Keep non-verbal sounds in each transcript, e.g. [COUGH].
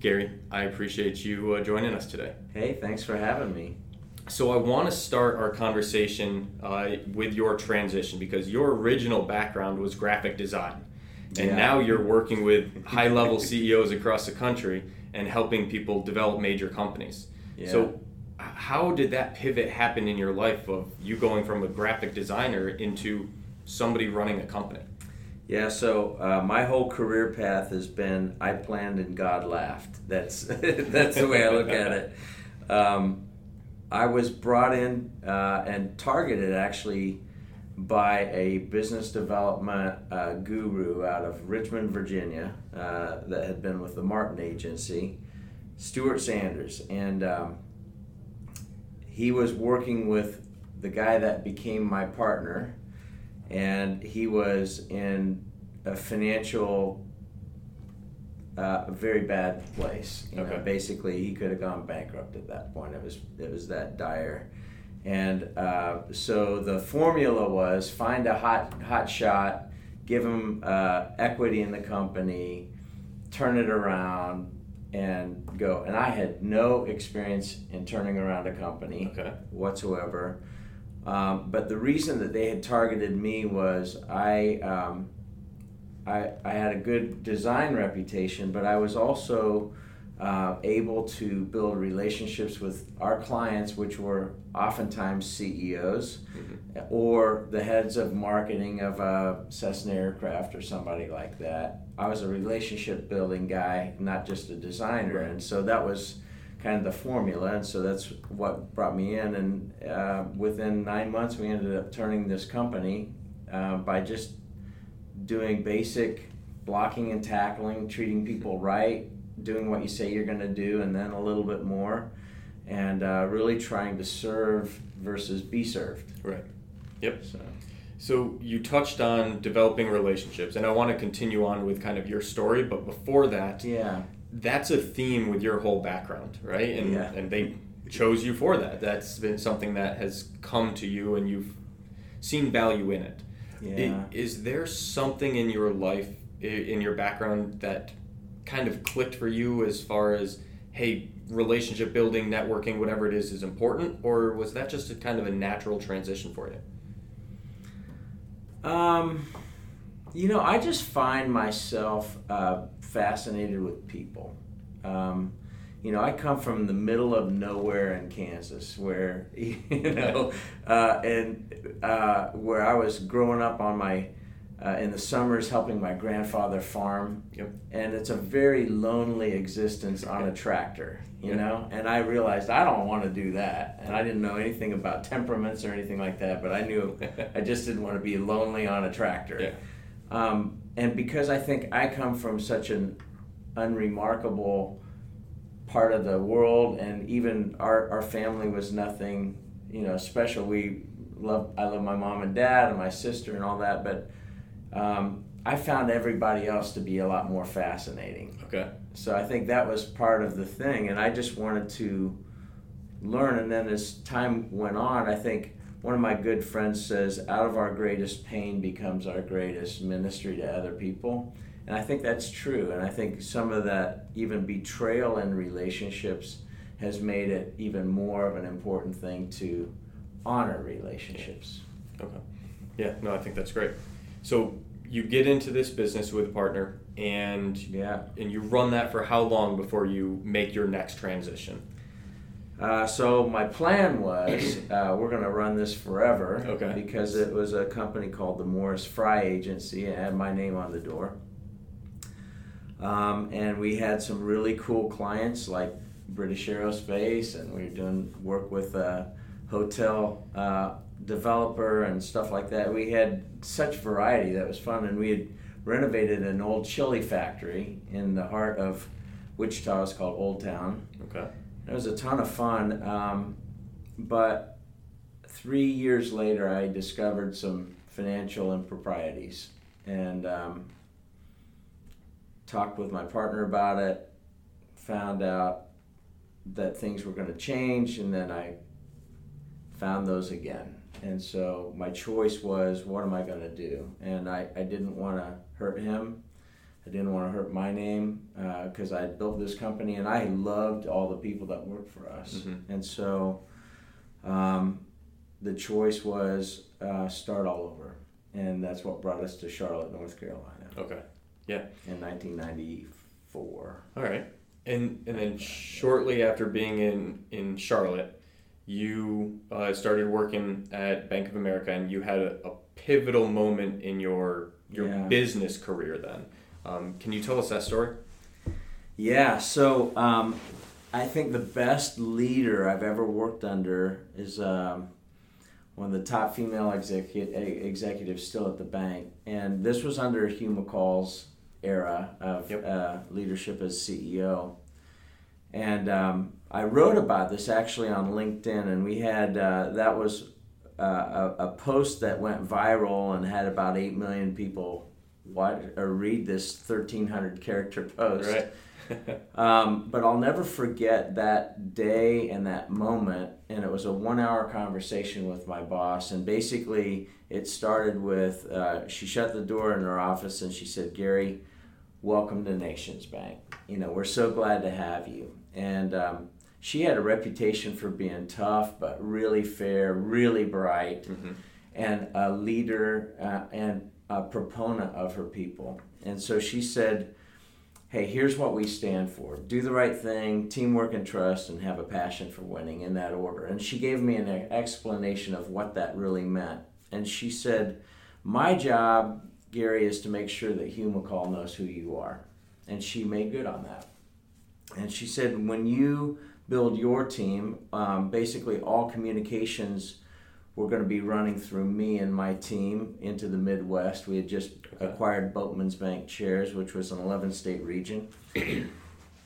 Gary, I appreciate you uh, joining us today. Hey, thanks for having me. So, I want to start our conversation uh, with your transition because your original background was graphic design. And Yeah. now you're working with high level CEOs across the country and helping people develop major companies. Yeah. So, how did that pivot happen in your life of you going from a graphic designer into somebody running a company? Yeah, so uh, my whole career path has been I planned and God laughed. That's [LAUGHS] that's the way I look at it. Um, I was brought in uh, and targeted actually by a business development uh, guru out of Richmond, Virginia, uh, that had been with the Martin Agency, Stuart Sanders, and um, he was working with the guy that became my partner, and he was in a financial, uh, a very bad place. You know, basically, he could have gone bankrupt at that point. It was it was that dire, and uh, so the formula was find a hot hot shot, give him uh, equity in the company, turn it around. And go. And I had no experience in turning around a company Okay. whatsoever. Um, but the reason that they had targeted me was I, um, I, I had a good design reputation, but I was also uh, able to build relationships with our clients, which were oftentimes CEOs or the heads of marketing of a Cessna aircraft or somebody like that. I was a relationship building guy, not just a designer, Right. and so that was kind of the formula, and so that's what brought me in. And uh, within nine months, we ended up turning this company uh, by just doing basic blocking and tackling, treating people right, doing what you say you're going to do, and then a little bit more, and uh, really trying to serve versus be served. Right. Yep. So. So you touched on developing relationships, and I want to continue on with kind of your story. But before that, Yeah, that's a theme with your whole background, right? And Yeah. and they chose you for that. That's been something that has come to you, and you've seen value in it. Yeah. Is there something in your life, in your background, that kind of clicked for you as far as, hey, relationship building, networking, whatever it is, is important, or was that just a kind of a natural transition for you? Um, you know, I just find myself uh, fascinated with people. Um, you know, I come from the middle of nowhere in Kansas, where [LAUGHS] you know, uh, and uh, where I was growing up on my uh, in the summers helping my grandfather farm, Yep. and it's a very lonely existence on a tractor, you Yeah. know. And I realized I don't want to do that, and I didn't know anything about temperaments or anything like that, but I knew [LAUGHS] I just didn't want to be lonely on a tractor. Yeah. Um, and because I think I come from such an unremarkable part of the world, and even our, our family was nothing, you know, special. We love I love my mom and dad and my sister and all that, but um, I found everybody else to be a lot more fascinating. Okay. So I think that was part of the thing, and I just wanted to learn. And then as time went on, I think one of my good friends says, "Out of our greatest pain becomes our greatest ministry to other people," and I think that's true. And I think some of that even betrayal in relationships has made it even more of an important thing to honor relationships. Okay. Yeah, no, I think that's great. So you get into this business with a partner and Yeah. and you run that for how long before you make your next transition? Uh, so my plan was uh, we're going to run this forever Okay. because it was a company called the Morris Fry Agency and had my name on the door. Um, and we had some really cool clients like British Aerospace, and we were doing work with a hotel uh, developer and stuff like that. We had such variety that was fun, and we had renovated an old chili factory in the heart of Wichita. It's called Old Town. Okay. It was a ton of fun, um, but three years later, I discovered some financial improprieties and um, talked with my partner about it. Found out that things were going to change, and then I found those again. And so my choice was, what am I going to do? And I, I didn't want to hurt him. I didn't want to hurt my name because I had built this company and I loved all the people that worked for us. Mhm. And so um, the choice was uh, start all over. And that's what brought us to Charlotte, North Carolina Okay. In 1994. All right. And and then shortly after being in in Charlotte, you uh, started working at Bank of America, and you had a, a pivotal moment in your your Yeah. business career. Then, um, can you tell us that story? Yeah, so um, I think the best leader I've ever worked under is um, one of the top female execu- executives still at the bank. And this was under Hugh McColl's era of Yep. uh, leadership as CEO. And um, I wrote about this actually on LinkedIn, and we had uh, that was uh, a, a post that went viral and had about 8 million people watch or read this 1,300 character post. Right. [LAUGHS] [LAUGHS] Um, but I'll never forget that day and that moment. And it was a one hour conversation with my boss. And basically, it started with uh, she shut the door in her office and she said, Gary, welcome to Nations Bank. You know, we're so glad to have you. And um, she had a reputation for being tough, but really fair, really bright, Mhm. and a leader uh, and a proponent of her people. And so she said, hey, here's what we stand for do the right thing, teamwork and trust, and have a passion for winning in that order. And she gave me an explanation of what that really meant. And she said, My job, Gary, is to make sure that Hugh McColl knows who you are. And she made good on that. And she said, When you build your team, um, basically all communications were going to be running through me and my team into the Midwest. We had just acquired Boatmen's Bancshares, which was an 11 state region. [CLEARS THROAT]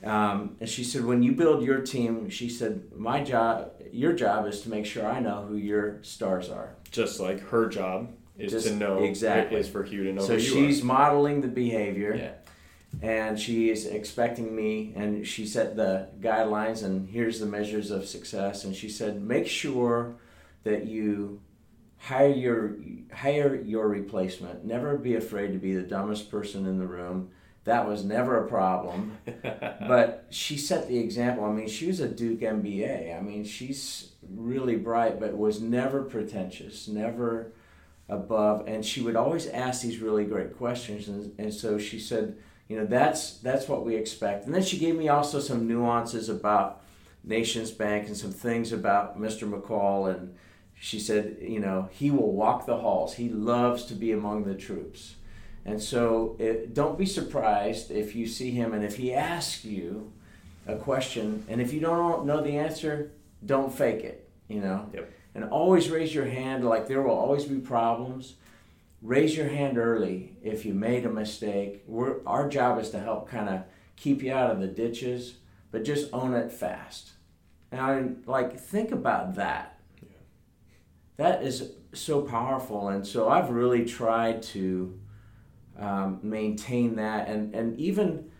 Um, and she said, when you build your team, she said, my job, your job is to make sure I know who your stars are. Just like her job is Just- to know exactly. is for Hugh to know so she's modeling the behavior. Yeah. and she is expecting me and she set the guidelines and here's the measures of success and she said make sure that you hire your hire your replacement. Never be afraid to be the dumbest person in the room. That was never a problem. [LAUGHS] But she set the example. I mean she was a duke mba i mean she's really bright but was never pretentious never above. And she would always ask these really great questions. And, and so she said you know that's that's what we expect. And then she gave me also some nuances about nations bank and some things about mr mccoll and she said you know he will walk the halls he loves to be among the troops and so it, don't be surprised if you see him and if he asks you a question and if you don't know the answer don't fake it you know Yep. and always raise your hand like there will always be problems raise your hand early if you made a mistake. We're, our job is to help kind of keep you out of the ditches, but just own it fast. And I like think about that. That is so powerful, and so I've really tried to um, maintain that, and and even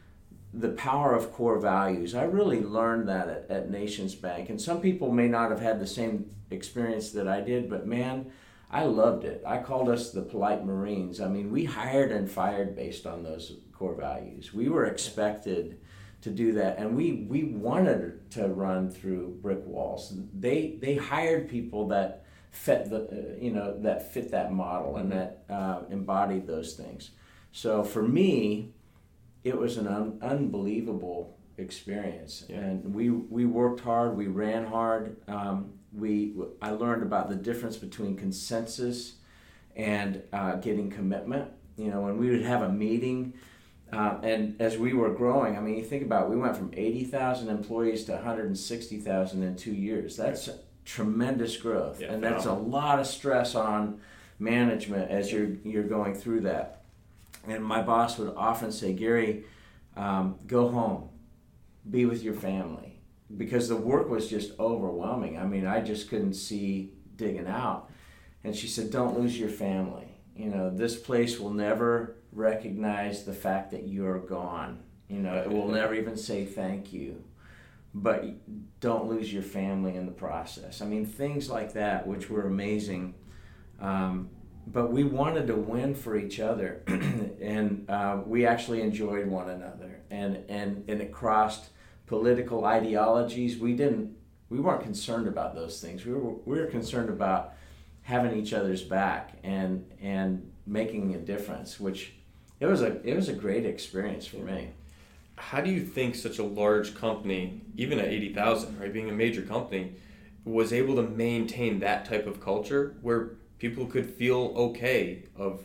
the power of core values. I really learned that at, at Nations Bank, and some people may not have had the same experience that I did, but man, I loved it. I called us the polite Marines. I mean, we hired and fired based on those core values. We were expected to do that, and we we wanted to run through brick walls. They they hired people that fit the uh, you know that fit that model and that uh, embodied those things. So for me, it was an un- unbelievable experience, Yeah. and we we worked hard. We ran hard. Um, we I learned about the difference between consensus and uh, getting commitment. You know, when we would have a meeting, uh, and as we were growing, I mean, you think about it, we went from eighty thousand employees to one hundred and sixty thousand in two years. That's tremendous growth, Yeah, and that's a lot of stress on management as you're you're going through that. And my boss would often say, Gary, um, go home, be with your family, because the work was just overwhelming. I mean, I just couldn't see digging out. And she said, don't lose your family. You know, this place will never recognize the fact that you're gone. You know, it will [LAUGHS] never even say thank you. But don't lose your family in the process. I mean, things like that, which were amazing. Um, but we wanted to win for each other, [CLEARS THROAT] and uh, we actually enjoyed one another, and and and it crossed political ideologies. We didn't, we weren't concerned about those things. We were we were concerned about having each other's back and and making a difference, which it was a it was a great experience for me. How do you think such a large company, even at eighty thousand, right, being a major company, was able to maintain that type of culture where people could feel okay of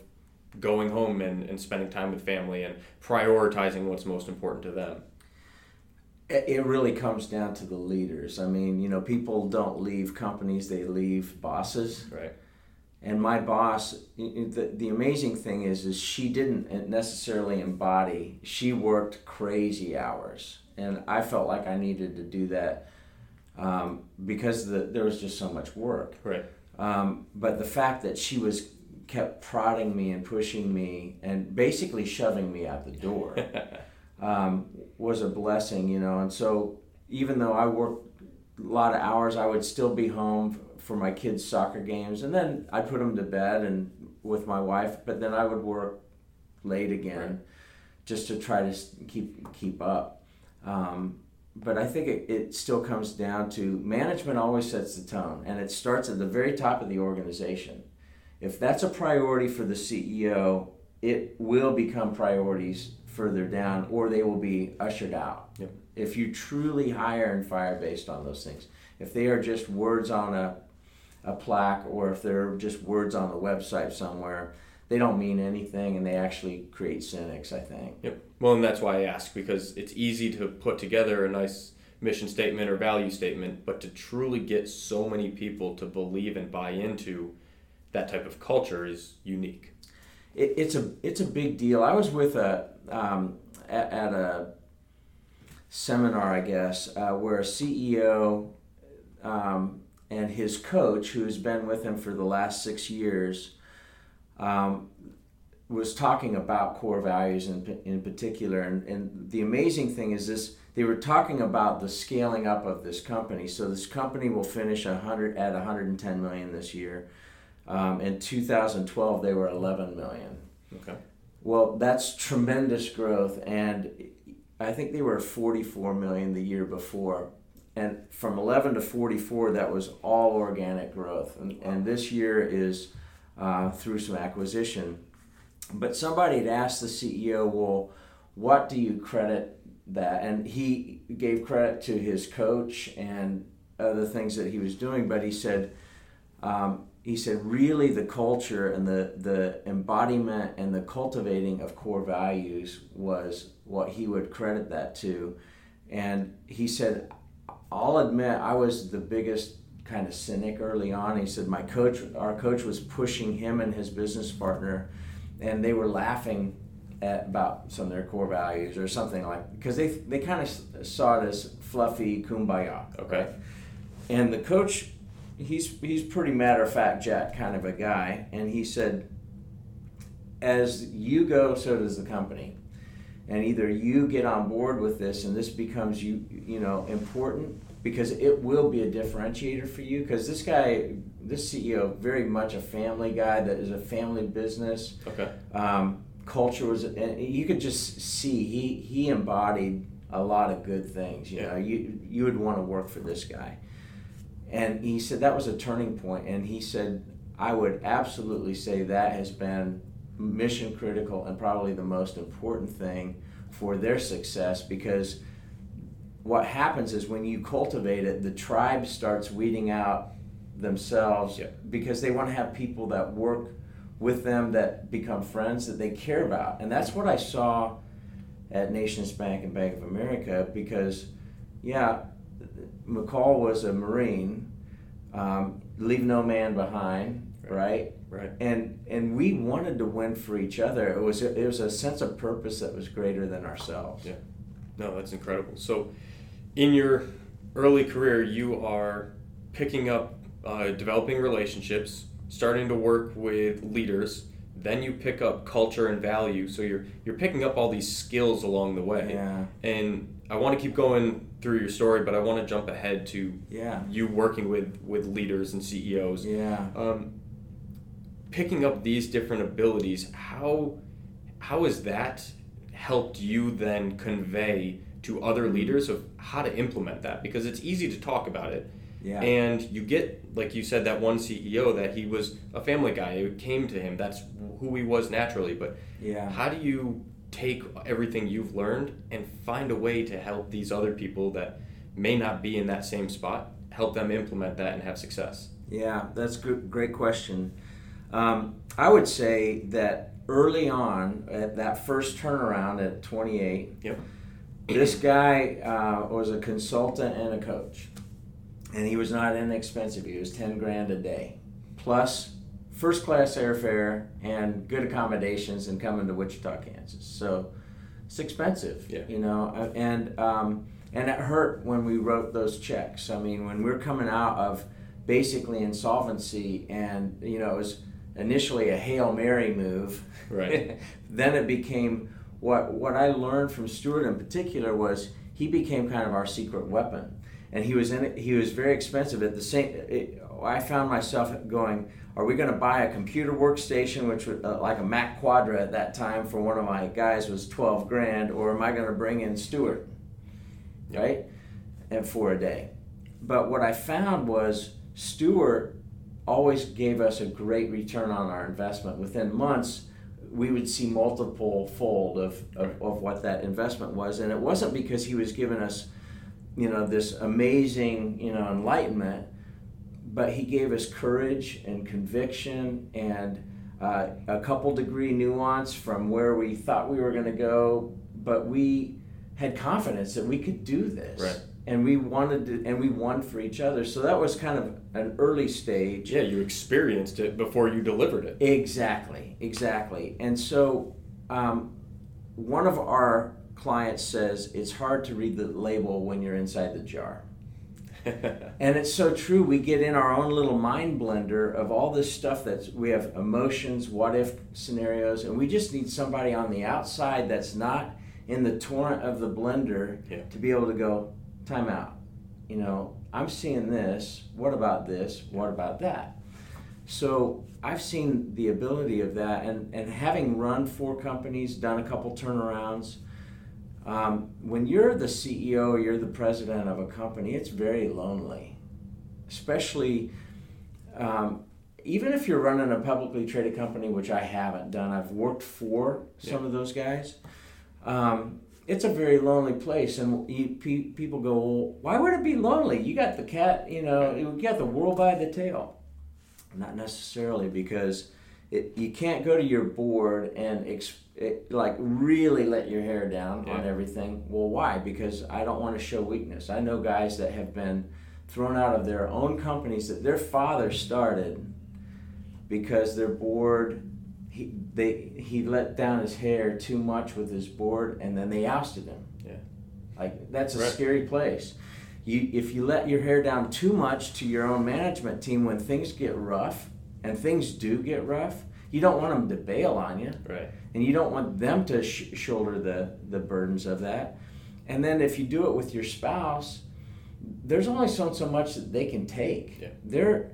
going home and, and spending time with family and prioritizing what's most important to them? It really comes down to the leaders. I mean, you know, people don't leave companies; they leave bosses. Right and my boss the, the amazing thing is is she didn't necessarily embody she worked crazy hours. And i felt like i needed to do that um, because the, there was just so much work. Right. Um, but the fact that she was kept prodding me and pushing me and basically shoving me out the door [LAUGHS] um, was a blessing you know? And so even though i worked lot of hours i would still be home for my kids' soccer games, and then I'd put them to bed and with my wife. But then I would work late again, right. just to try to keep keep up. Um, but I think it, it still comes down to management always sets the tone, and it starts at the very top of the organization. If that's a priority for the CEO, it will become priorities further down, or they will be ushered out. Yep. If you truly hire and fire based on those things, if they are just words on a a plaque or if they're just words on the website somewhere, they don't mean anything and they actually create cynics, I think. Yep. Well, and that's why I ask because it's easy to put together a nice mission statement or value statement, but to truly get so many people to believe and buy into that type of culture is unique. It, it's a it's a big deal. I was with a um, at, at, a seminar, I guess, uh, where a CEO um, and his coach, who's been with him for the last six years, um, was talking about core values in, in particular. And, and the amazing thing is this they were talking about the scaling up of this company. So this company will finish 100 at 110 million this year. Um, in 2012, they were 11 million. Okay. Well, that's tremendous growth, and I think they were 44 million the year before and from 11 to 44 that was all organic growth and, and this year is uh, through some acquisition but somebody had asked the ceo well what do you credit that and he gave credit to his coach and other things that he was doing but he said um, he said really the culture and the, the embodiment and the cultivating of core values was what he would credit that to and he said I'll admit I was the biggest kind of cynic early on. He said my coach, our coach, was pushing him and his business partner, and they were laughing at about some of their core values or something like because they they kind of saw it as fluffy kumbaya. Okay. Right? And the coach, he's he's pretty matter of fact Jack kind of a guy, and he said, as you go, so does the company. And either you get on board with this and this becomes you you know important because it will be a differentiator for you. Because this guy this ceo very much a family guy that is a family business. Okay. Um, culture was and you could just see he he embodied a lot of good things you yeah. know. You you would want to work for this guy and he said that was a turning point. and he said i would absolutely say that has been mission critical and probably the most important thing for their success because what happens is when you cultivate it, the tribe starts weeding out themselves yeah. because they want to have people that work with them that become friends that they care about. And that's what I saw at Nations Bank and Bank of America because, yeah, McColl was a Marine, um, leave no man behind, right? right? Right. And and we wanted to win for each other. It was a, it was a sense of purpose that was greater than ourselves. Yeah. No, that's incredible. So, in your early career, you are picking up, uh, developing relationships, starting to work with leaders. Then you pick up culture and value. So you're you're picking up all these skills along the way. Yeah. And I want to keep going through your story, but I want to jump ahead to yeah you working with with leaders and CEOs. Yeah. Um, picking up these different abilities, how how has that helped you then convey to other leaders of how to implement that? Because it's easy to talk about it. Yeah. And you get, like you said, that one CEO that he was a family guy. It came to him. That's who he was naturally. But yeah. how do you take everything you've learned and find a way to help these other people that may not be in that same spot, help them implement that and have success? Yeah, that's a good, great question. Um, I would say that early on, at that first turnaround at 28, yep. this guy uh, was a consultant and a coach. And he was not inexpensive. He was 10 grand a day, plus first class airfare and good accommodations and coming to Wichita, Kansas. So it's expensive, yeah. you know, uh, and, um, and it hurt when we wrote those checks. I mean, when we're coming out of basically insolvency and, you know, it was initially a Hail Mary move. Right. [LAUGHS] then it became what what I learned from Stuart in particular was he became kind of our secret weapon, and he was in it, he was very expensive at the same. It, I found myself going, are we going to buy a computer workstation, which was uh, like a Mac Quadra at that time for one of my guys was twelve grand, or am I going to bring in Stuart, right, and for a day? But what I found was Stuart always gave us a great return on our investment. Within months, we would see multiple fold of, of, of, what that investment was. And it wasn't because he was giving us, you know, this amazing, you know, enlightenment, but he gave us courage and conviction and uh, a couple degree nuance from where we thought we were going to go, but we had confidence that we could do this. Right and we wanted to, and we won for each other. So that was kind of an early stage. Yeah, you experienced it before you delivered it. Exactly, exactly. And so um, one of our clients says it's hard to read the label when you're inside the jar. [LAUGHS] and it's so true. We get in our own little mind blender of all this stuff that we have emotions, what if scenarios, and we just need somebody on the outside that's not in the torrent of the blender yeah. to be able to go, time out. You know, I'm seeing this. What about this? What about that? So I've seen the ability of that, and, and having run four companies, done a couple turnarounds. Um, when you're the CEO, you're the president of a company, it's very lonely. Especially, um, even if you're running a publicly traded company, which I haven't done, I've worked for some yeah. of those guys. Um, it's a very lonely place, and you, pe- people go, well, "Why would it be lonely? You got the cat, you know, you got the world by the tail." Not necessarily, because it, you can't go to your board and ex- it, like really let your hair down yeah. on everything. Well, why? Because I don't want to show weakness. I know guys that have been thrown out of their own companies that their father started because their board he they he let down his hair too much with his board, and then they ousted him. Yeah, like that's a right. scary place. You if you let your hair down too much to your own management team when things get rough, and things do get rough, you don't want them to bail on you, right? And you don't want them to sh- shoulder the the burdens of that. And then if you do it with your spouse, there's only so so much that they can take. Yeah. They're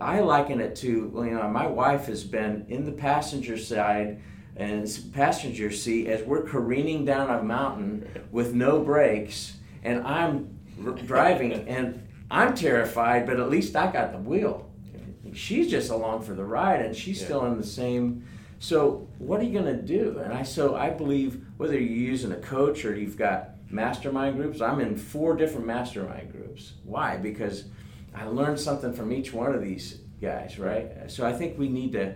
I liken it to you know my wife has been in the passenger side and passenger seat as we're careening down a mountain with no brakes and I'm driving [LAUGHS] and I'm terrified but at least I got the wheel. She's just along for the ride and she's yeah. still in the same so what are you going to do? And I so I believe whether you're using a coach or you've got mastermind groups, I'm in four different mastermind groups. Why? Because I learned something from each one of these guys, right? So I think we need to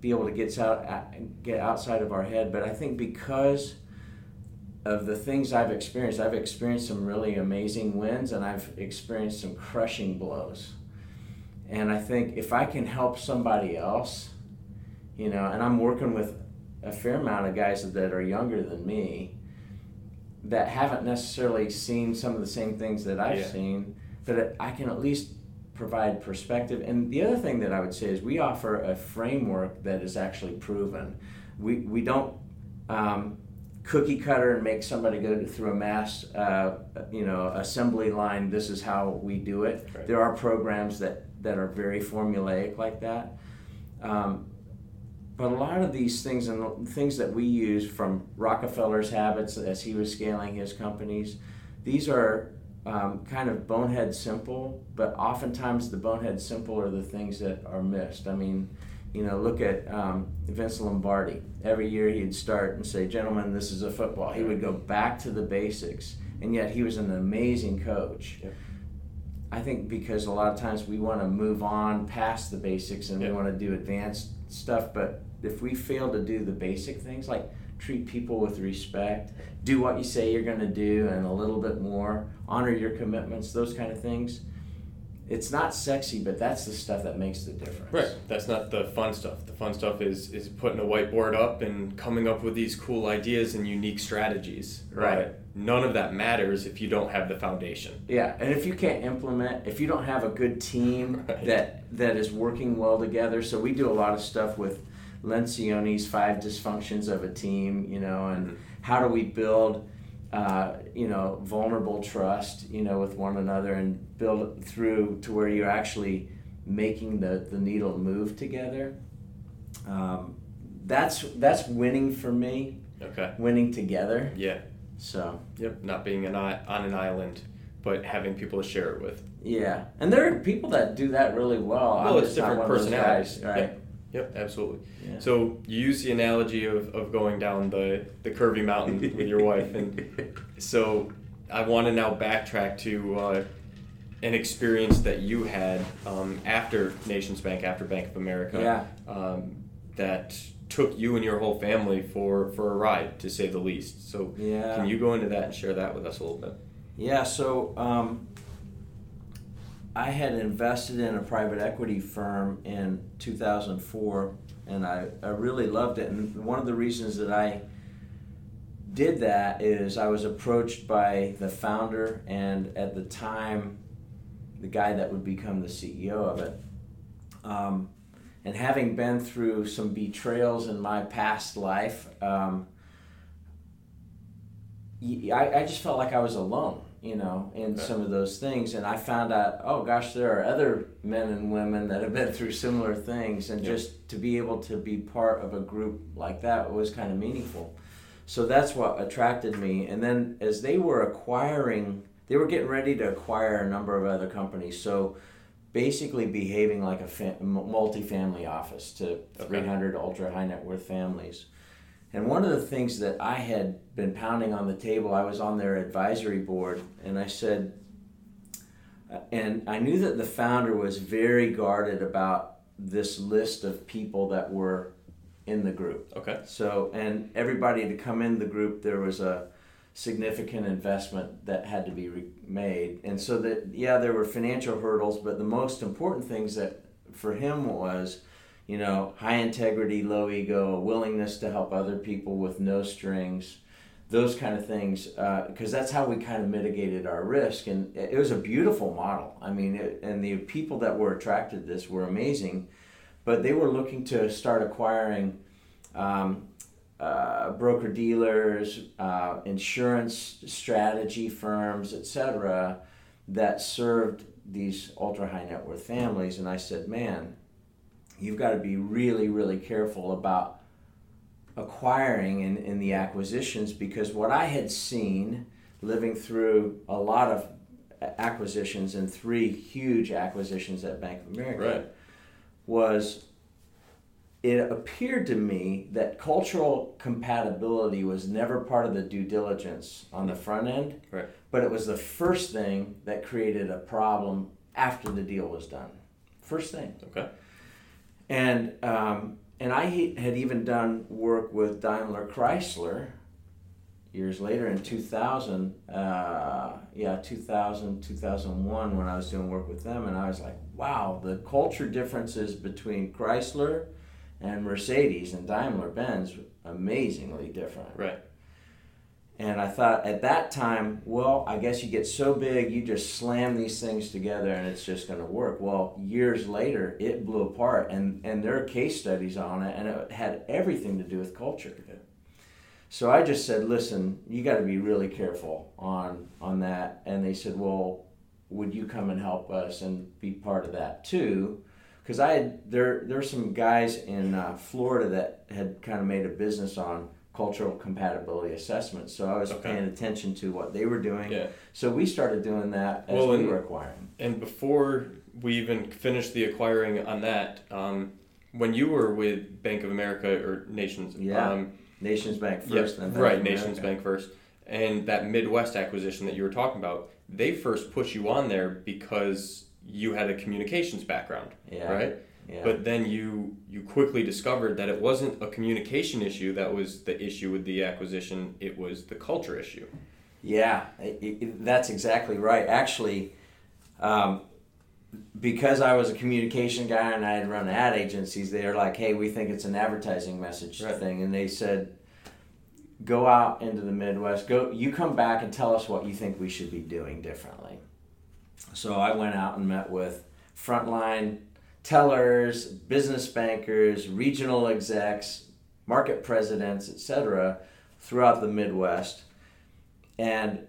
be able to get out, uh, get outside of our head. But I think because of the things I've experienced, I've experienced some really amazing wins, and I've experienced some crushing blows. And I think if I can help somebody else, you know, and I'm working with a fair amount of guys that are younger than me that haven't necessarily seen some of the same things that I've yeah. seen but I can at least provide perspective. And the other thing that I would say is we offer a framework that is actually proven. We, we don't um, cookie cutter and make somebody go through a mass, uh, you know, assembly line. This is how we do it. Right. There are programs that, that are very formulaic like that. Um, but a lot of these things and things that we use from Rockefeller's habits as he was scaling his companies, these are um, kind of bonehead simple, but oftentimes the bonehead simple are the things that are missed. I mean, you know, look at um, Vince Lombardi. Every year he'd start and say, Gentlemen, this is a football. He would go back to the basics, and yet he was an amazing coach. Yep. I think because a lot of times we want to move on past the basics and yep. we want to do advanced stuff, but if we fail to do the basic things like treat people with respect, do what you say you're going to do and a little bit more, honor your commitments, those kind of things. It's not sexy, but that's the stuff that makes the difference. Right. That's not the fun stuff. The fun stuff is is putting a whiteboard up and coming up with these cool ideas and unique strategies. Right. But none of that matters if you don't have the foundation. Yeah, and if you can't implement, if you don't have a good team [LAUGHS] right. that that is working well together. So we do a lot of stuff with Lencioni's five dysfunctions of a team, you know, and mm-hmm. how do we build, uh, you know, vulnerable trust, you know, with one another and build through to where you're actually making the, the needle move together. Um, that's that's winning for me. Okay. Winning together. Yeah. So. Yep. Not being an on an island, but having people to share it with. Yeah, and there are people that do that really well. Well, I'm it's different personalities, guys, right? Yep. Yep, absolutely. Yeah. So you use the analogy of, of going down the, the curvy mountain with your wife, and [LAUGHS] so I want to now backtrack to uh, an experience that you had um, after Nations Bank, after Bank of America, yeah. um, that took you and your whole family for, for a ride, to say the least. So yeah. can you go into that and share that with us a little bit? Yeah. So. Um, I had invested in a private equity firm in 2004, and I, I really loved it. And one of the reasons that I did that is I was approached by the founder and at the time the guy that would become the CEO of it. Um, and having been through some betrayals in my past life, um, I, I just felt like I was alone you know, in okay. some of those things. And I found out, oh gosh, there are other men and women that have been [LAUGHS] through similar things. And just to be able to be part of a group like that was kind of meaningful. So that's what attracted me. And then as they were acquiring, they were getting ready to acquire a number of other companies. So basically behaving like a fam- multi-family office to okay. 300 ultra high net worth families. And one of the things that I had been pounding on the table, I was on their advisory board, and I said, uh, and I knew that the founder was very guarded about this list of people that were in the group. Okay. So, and everybody to come in the group, there was a significant investment that had to be re- made. And so that, yeah, there were financial hurdles, but the most important things that for him was you know, high integrity, low ego, a willingness to help other people with no strings, those kind of things, because uh, that's how we kind of mitigated our risk. And it was a beautiful model. I mean, it, and the people that were attracted to this were amazing, but they were looking to start acquiring um, uh, broker dealers, uh, insurance strategy firms, etc., that served these ultra high net worth families. And I said, man, you've got to be really, really careful about acquiring in, in the acquisitions because what I had seen living through a lot of acquisitions and three huge acquisitions at Bank of America right. was it appeared to me that cultural compatibility was never part of the due diligence on the front end, right. but it was the first thing that created a problem after the deal was done. First thing. Okay. And um, and I had even done work with Daimler Chrysler years later in 2000 uh, yeah 2000 2001 when i was doing work with them and i was like wow the culture differences between chrysler and mercedes and daimler benz amazingly different right and I thought at that time, well, I guess you get so big, you just slam these things together and it's just going to work. Well, years later, it blew apart, and, and there are case studies on it, and it had everything to do with culture. So I just said, listen, you got to be really careful on, on that. And they said, well, would you come and help us and be part of that too? Because I had there there were some guys in uh, Florida that had kind of made a business on cultural compatibility assessments. So I was Okay. paying attention to what they were doing. Yeah. So we started doing that as Well, we and- were acquiring. And before we even finished the acquiring on that, um, when you were with Bank of America or Nations, Yeah. um, Nations Bank yeah, first, then Bank right, Nations Bank first, and that Midwest acquisition that you were talking about, they first put you on there because you had a communications background, Yeah. right? Yeah. But then you you quickly discovered that it wasn't a communication issue that was the issue with the acquisition; it was the culture issue. Yeah, i i that's exactly right. Actually, um, because I was a communication guy and I had run ad agencies, they're like, "Hey, we think it's an advertising message Right. thing," and they said, "Go out into the Midwest. Go. You come back and tell us what you think we should be doing differently." So I went out and met with frontline tellers, business bankers, regional execs, market presidents, etc., throughout the Midwest. And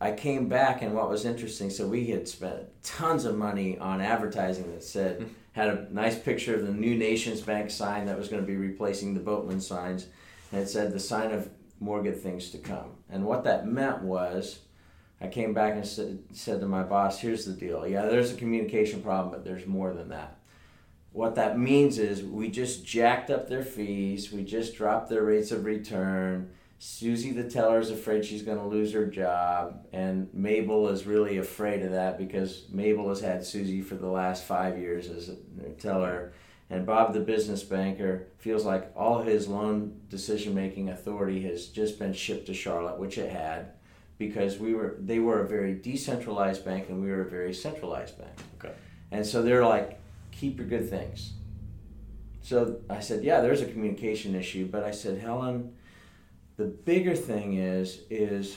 I came back, and what was interesting, so we had spent tons of money on advertising that said, hmm. had a nice picture of the new Nations Bank sign that was going to be replacing the Boatmen signs, and it said, the sign of more good things to come. And what that meant was, I came back and said, said to my boss, here's the deal. Yeah, there's a communication problem, but there's more than that. What that means is we just jacked up their fees, we just dropped their rates of return. Susie the teller is afraid she's going to lose her job, and Mabel is really afraid of that because Mabel has had Susie for the last five years as a teller. And Bob, the business banker, feels like all his loan decision making authority has just been shipped to Charlotte, which it had, because we were they were a very decentralized bank and we were a very centralized bank. Okay. And so they're like, keep your good things. So I said, yeah, there's a communication issue, but I said, Helen, the bigger thing is is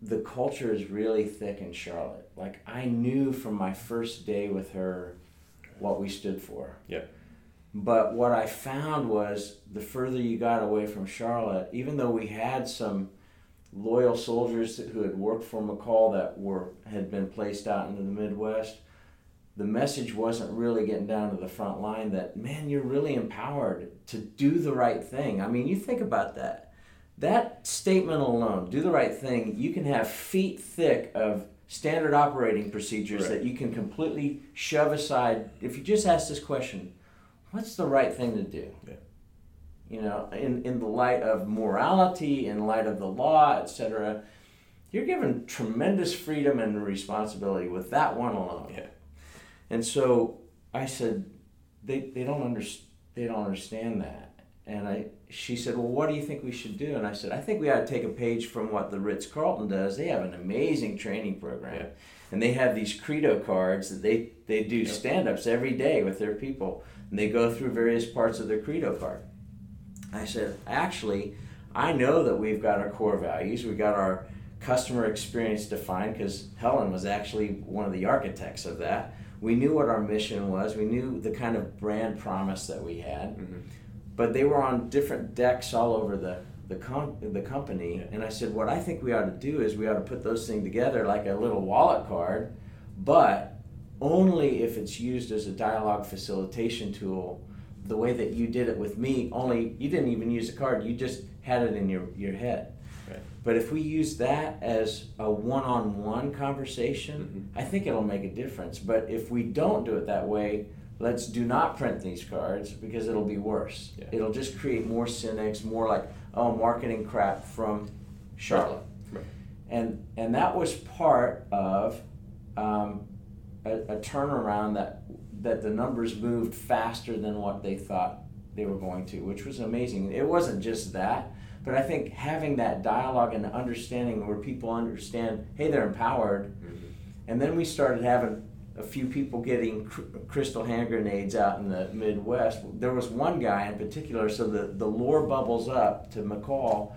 the culture is really thick in Charlotte. Like I knew from my first day with her what we stood for. Yeah. But what I found was the further you got away from Charlotte, even though we had some loyal soldiers who had worked for McColl that were had been placed out into the Midwest, the message wasn't really getting down to the front line that man, you're really empowered to do the right thing. I mean, you think about that. That statement alone, do the right thing, you can have feet thick of standard operating procedures Right. that you can completely shove aside. If you just ask this question, what's the right thing to do? Yeah. You know, in, in the light of morality, in light of the law, etc., you're given tremendous freedom and responsibility with that one alone. Yeah. And so I said, they, they don't under, they don't understand that. And I, she said, well, what do you think we should do? And I said, I think we ought to take a page from what the Ritz Carlton does. They have an amazing training program, Yeah. and they have these credo cards that they they do Yep. stand-ups every day with their people, and they go through various parts of their credo card. I said, actually, I know that we've got our core values. We got our customer experience defined because Helen was actually one of the architects of that. We knew what our mission was. We knew the kind of brand promise that we had Mhm. but they were on different decks all over the the, com- the company Yeah. and i said what i think we ought to do is we ought to put those things together like a little wallet card but only if it's used as a dialogue facilitation tool the way that you did it with me only you didn't even use a card you just had it in your, your head Right. but if we use that as a one-on-one conversation Mm-hmm. i think it'll make a difference but if we don't do it that way let's do not print these cards because it'll be worse. Yeah. It'll just create more cynics, more like oh marketing crap from Charlotte, Right. and and that was part of um, a, a turnaround that that the numbers moved faster than what they thought they were going to, which was amazing. It wasn't just that. But I think having that dialogue and understanding where people understand, hey, they're empowered, Mhm. and then we started having a few people getting cr- crystal hand grenades out in the Midwest. There was one guy in particular, so the, the lore bubbles up to McColl.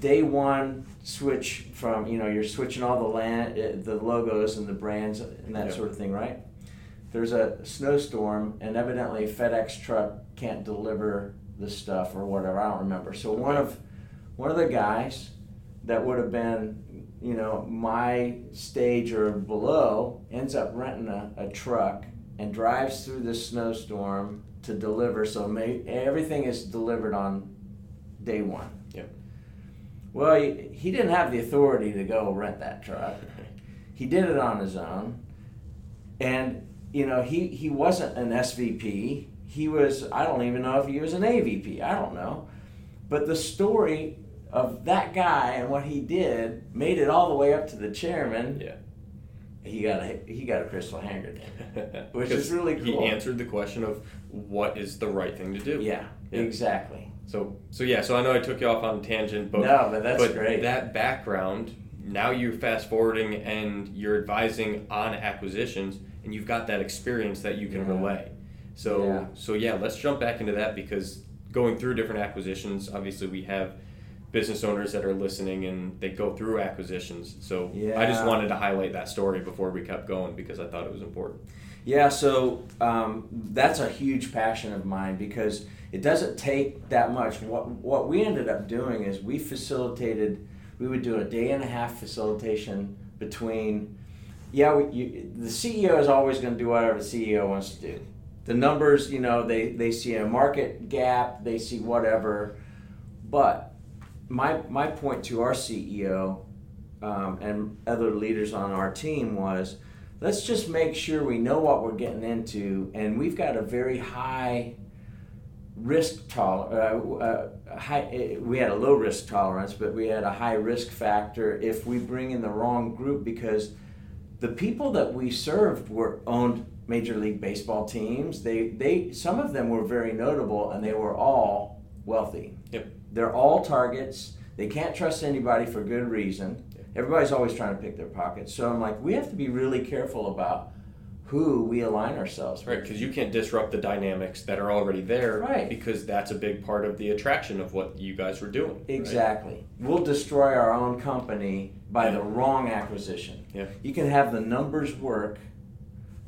Day one, switch from, you know, you're switching all the land, uh, the logos and the brands and that Yeah. sort of thing, right? There's a snowstorm, and evidently FedEx truck can't deliver the stuff or whatever. I don't remember. So one of one of the guys that would have been, you know, my stage or below ends up renting a, a truck and drives through this snowstorm to deliver. So may, everything is delivered on day one. Yep. Well, he, he didn't have the authority to go rent that truck. [LAUGHS] He did it on his own, and you know he he wasn't an SVP. He was I don't even know if he was an AVP. I don't know, but the story of that guy and what he did made it all the way up to the chairman. Yeah. He got a he got a crystal hanger, [LAUGHS] which is really cool. He answered the question of what is the right thing to do. Yeah, Yeah. exactly. So so yeah. So I know I took you off on a tangent, but no, but that's but great. that background. Now you're fast forwarding and you're advising on acquisitions, and you've got that experience that you can Yeah. relay. So Yeah. so yeah, let's jump back into that because going through different acquisitions, obviously we have business owners that are listening and they go through acquisitions. So yeah. I just wanted to highlight that story before we kept going because I thought it was important. Yeah, so um, that's a huge passion of mine because it doesn't take that much. What what we ended up doing is we facilitated. We would do a day and a half facilitation between. Yeah, we, you, the CEO is always going to do whatever the CEO wants to do. The numbers, you know, they they see a market gap, they see whatever, but my my point to our CEO um, and other leaders on our team was let's just make sure we know what we're getting into and we've got a very high risk tolerance uh, uh, eh, we had a low risk tolerance but we had a high risk factor if we bring in the wrong group because the people that we served were owned major league baseball teams they they some of them were very notable and they were all wealthy Yep. they're all targets they can't trust anybody for good reason everybody's always trying to pick their pockets so i'm like we have to be really careful about who we align ourselves Right, because you can't disrupt the dynamics that are already there. Right. Because that's a big part of the attraction of what you guys were doing. right? Exactly. We'll destroy our own company by the wrong acquisition. Yeah. You can have the numbers work,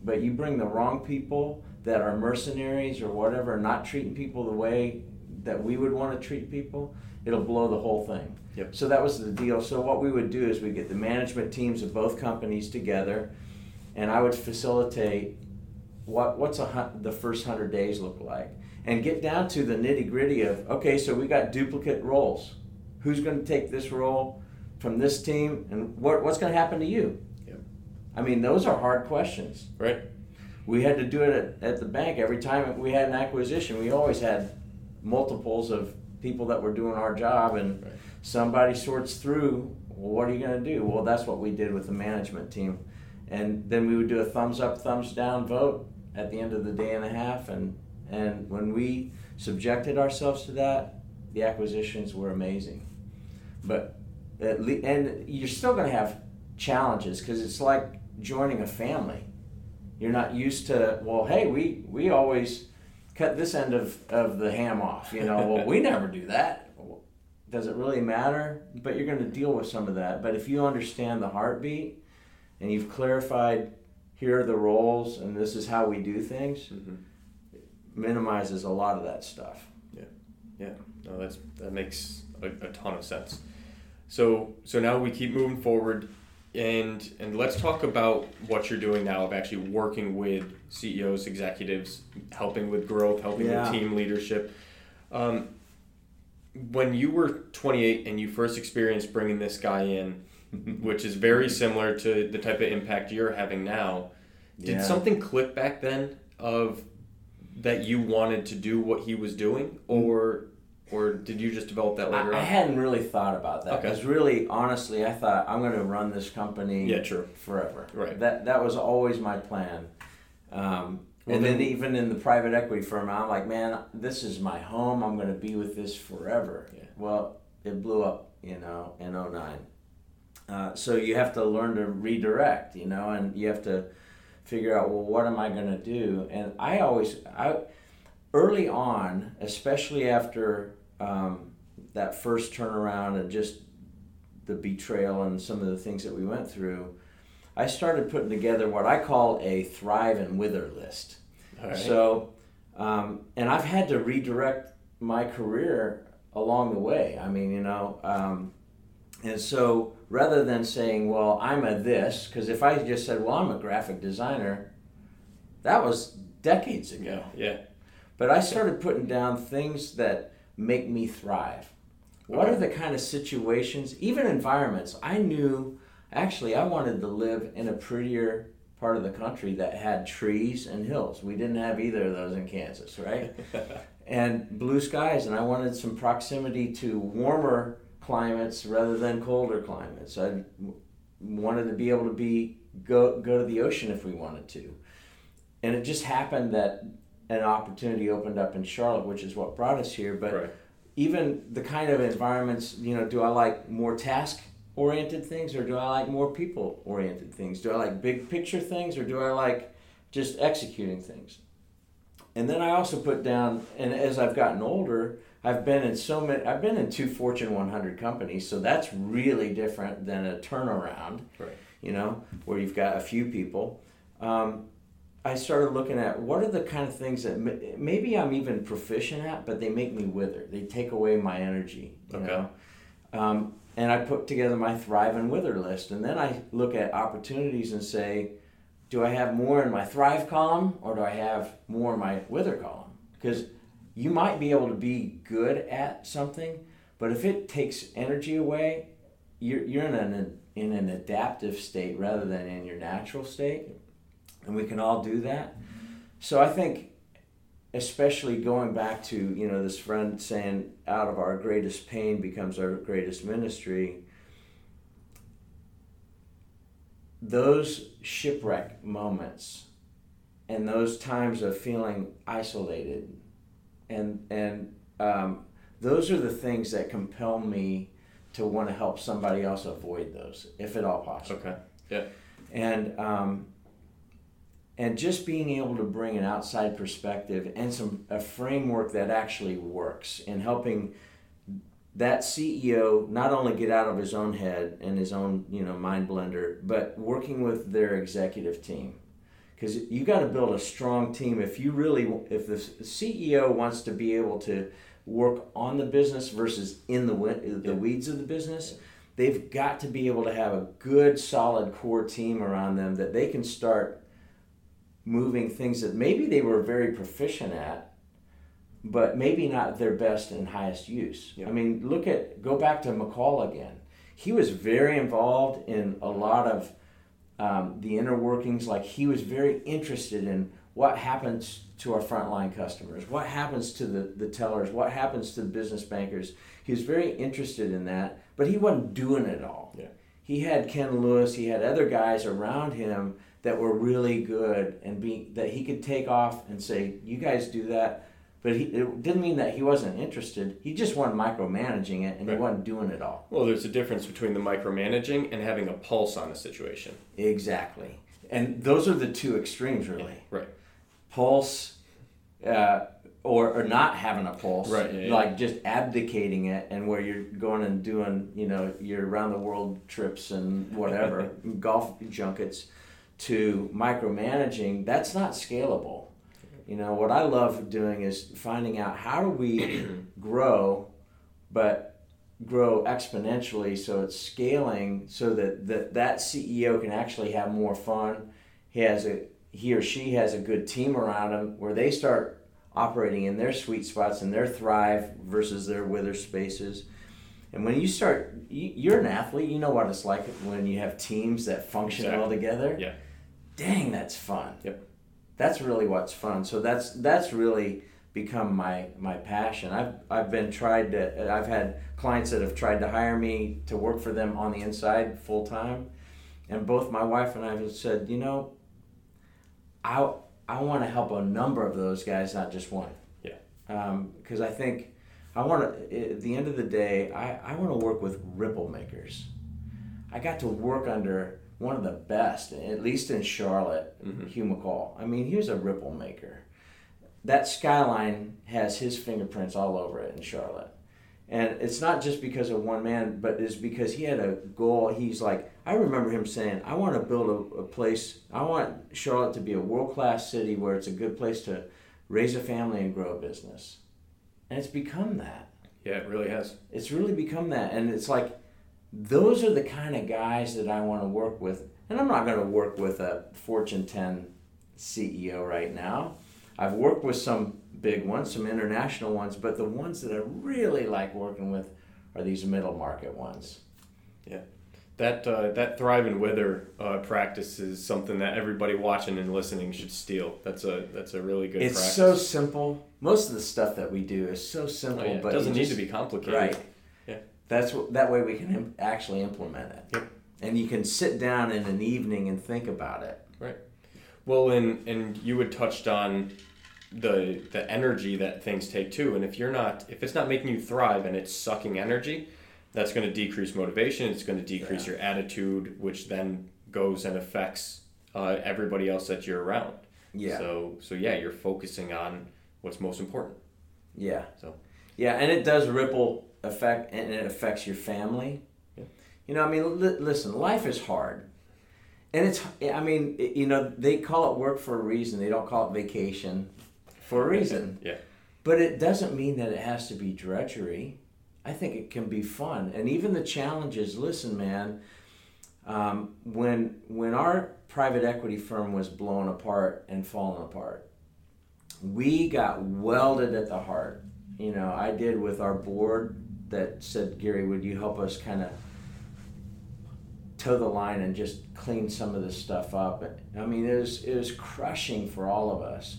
but you bring the wrong people that are mercenaries or whatever, not treating people the way that we would want to treat people, it'll blow the whole thing. Yep. So that was the deal. So what we would do is we get the management teams of both companies together, and I would facilitate what what's a the first hundred days look like, and get down to the nitty gritty of okay, so we got duplicate roles. Who's going to take this role from this team, and what what's going to happen to you? Yep. I mean, those are hard questions. Right. We had to do it at, at the bank every time we had an acquisition. We always had multiples of people that were doing our job, and Right. somebody sorts through. Well, what are you going to do? Well, that's what we did with the management team, and then we would do a thumbs up, thumbs down vote at the end of the day and a half, and and when we subjected ourselves to that, the acquisitions were amazing. But le- and you're still going to have challenges because it's like joining a family. You're not used to well, hey, we we always cut this end of, of the ham off. You know, well, we never do that. Does it really matter? But you're going to deal with some of that. But if you understand the heartbeat and you've clarified here are the roles and this is how we do things, hmm minimizes a lot of that stuff. Yeah, yeah. No, that's that makes a, a ton of sense. So so now we keep moving forward, and and let's talk about what you're doing now of actually working with CEOs, executives, helping with growth, helping Yeah. with team leadership. Um, when you were 28 and you first experienced bringing this guy in, [LAUGHS] which is very similar to the type of impact you're having now, did Yeah. something click back then of that you wanted to do what he was doing, or or did you just develop that later I, I hadn't really thought about that Okay. because really, honestly, I thought I'm going to run this company Yeah, true. forever. Right. That that was always my plan. Um, Well, and then, then- even in the private equity firm, I'm like, man, this is my home. I'm going to be with this forever. Yeah. Well, it blew up, you know, in 09. Uh, so you have to learn to redirect, you know, and you have to figure out, well, what am I going to do? And I always, I early on, especially after um, that first turnaround and just the betrayal and some of the things that we went through, I started putting together what I call a thrive and wither list. Right. So, um, and I've had to redirect my career along the way. I mean, you know, um, and so rather than saying, well, I'm a this, because if I just said, well, I'm a graphic designer, That was decades ago. Yeah. yeah. But I started putting down things that make me thrive. What are the kind of situations, even environments? I knew, actually, I wanted to live in a prettier part of the country that had trees and hills. We didn't have either of those in Kansas, right? [LAUGHS] and blue skies, and I wanted some proximity to warmer climates rather than colder climates. I wanted to be able to be go go to the ocean if we wanted to, and it just happened that an opportunity opened up in Charlotte, which is what brought us here. But right. even the kind of environments, you know, do I like more task oriented things or do I like more people oriented things? Do I like big picture things or do I like just executing things? And then I also put down, and as I've gotten older, I've been in so many, I've been in two Fortune 100 companies, so that's really different than a turnaround, Right. you know, where you've got a few people. Um, I started looking at what are the kind of things that maybe I'm even proficient at, but they make me wither. They take away my energy, you Okay. know. Um, and I put together my thrive and wither list, and then I look at opportunities and say, do I have more in my thrive column or do I have more in my wither column? Because you might be able to be good at something, but if it takes energy away, you're, you're in an in an adaptive state rather than in your natural state, and we can all do that. So I think, especially going back to you know this friend saying, out of our greatest pain becomes our greatest ministry. Those shipwreck moments, and those times of feeling isolated, and and um, those are the things that compel me to want to help somebody else avoid those, if at all possible. Okay. Yeah. And um, and just being able to bring an outside perspective and some a framework that actually works in helping that CEO not only get out of his own head and his own you know mind blender, but working with their executive team. Because you got to build a strong team. If you really, if the CEO wants to be able to work on the business versus in the the weeds of the business, they've got to be able to have a good, solid core team around them that they can start moving things that maybe they were very proficient at, but maybe not their best and highest use. Yeah. I mean, look at go back to McColl again. He was very involved in a lot of um, the inner workings. Like he was very interested in what happens to our frontline customers, what happens to the, the tellers, what happens to the business bankers. He was very interested in that, but he wasn't doing it all. Yeah. He had Ken Lewis, he had other guys around him that were really good and be that he could take off and say, "You guys do that." But he, it didn't mean that he wasn't interested. He just wasn't micromanaging it, and Right. he wasn't doing it all. Well, there's a difference between the micromanaging and having a pulse on a situation. Exactly, and those are the two extremes, really. Right. Pulse, uh, or or not having a pulse, Right, yeah, yeah. like just abdicating it, and where you're going and doing, you know, your around the world trips and whatever, [LAUGHS] golf junkets, to micromanaging. That's not scalable. You know what I love doing is finding out how do we [CLEARS THROAT] grow, but grow exponentially so it's scaling so that that, that CEO can actually have more fun. He has a he or she has a good team around him where they start operating in their sweet spots and their thrive versus their wither spaces. And when you start, you, you're an athlete. You know what it's like when you have teams that function well together. Yeah. Dang, that's fun. Yep. That's really what's fun. So that's that's really become my my passion. I've I've been tried to. I've had clients that have tried to hire me to work for them on the inside full time, and both my wife and I have said, you know, I I want to help a number of those guys, not just one. Yeah. Um, because I think I want to. At the end of the day, I I want to work with ripple makers. I got to work under one of the best, at least in Charlotte, Mhm. Hugh McColl. I mean, he was a ripple maker. That skyline has his fingerprints all over it in Charlotte. And it's not just because of one man, but it's because he had a goal. He's like, I remember him saying, I want to build a, a place, I want Charlotte to be a world class city where it's a good place to raise a family and grow a business. And it's become that. Yeah, it really has. It's really become that. And it's like, those are the kind of guys that I want to work with. And I'm not going to work with a Fortune 10 CEO right now. I've worked with some big ones, some international ones, but the ones that I really like working with are these middle market ones. Yeah. That, uh, that thrive and wither uh, practice is something that everybody watching and listening should steal. That's a that's a really good. It's practice. so simple. Most of the stuff that we do is so simple, Oh, yeah. but it doesn't need just- to be complicated. Right. That's what. That way we can Im- actually implement it. Yep. And you can sit down in an evening and think about it. Right. Well, and and you had touched on the the energy that things take too. And if you're not, if it's not making you thrive and it's sucking energy, that's going to decrease motivation. It's going to decrease Yeah. your attitude, which then goes and affects uh, everybody else that you're around. Yeah. So so yeah, you're focusing on what's most important. Yeah. So. Yeah, and it does ripple effect, and it affects your family. Yeah. You know, I mean, li- listen, life is hard, and it's. I mean, it- you know, they call it work for a reason. They don't call it vacation for a reason. Yeah. But it doesn't mean that it has to be drudgery. I think it can be fun, and even the challenges. Listen, man, um, when when our private equity firm was blown apart and falling apart, we got welded at the heart. You know, I did with our board that said, Gary, would you help us kind of toe the line and just clean some of this stuff up? I mean, it was it was crushing for all of us.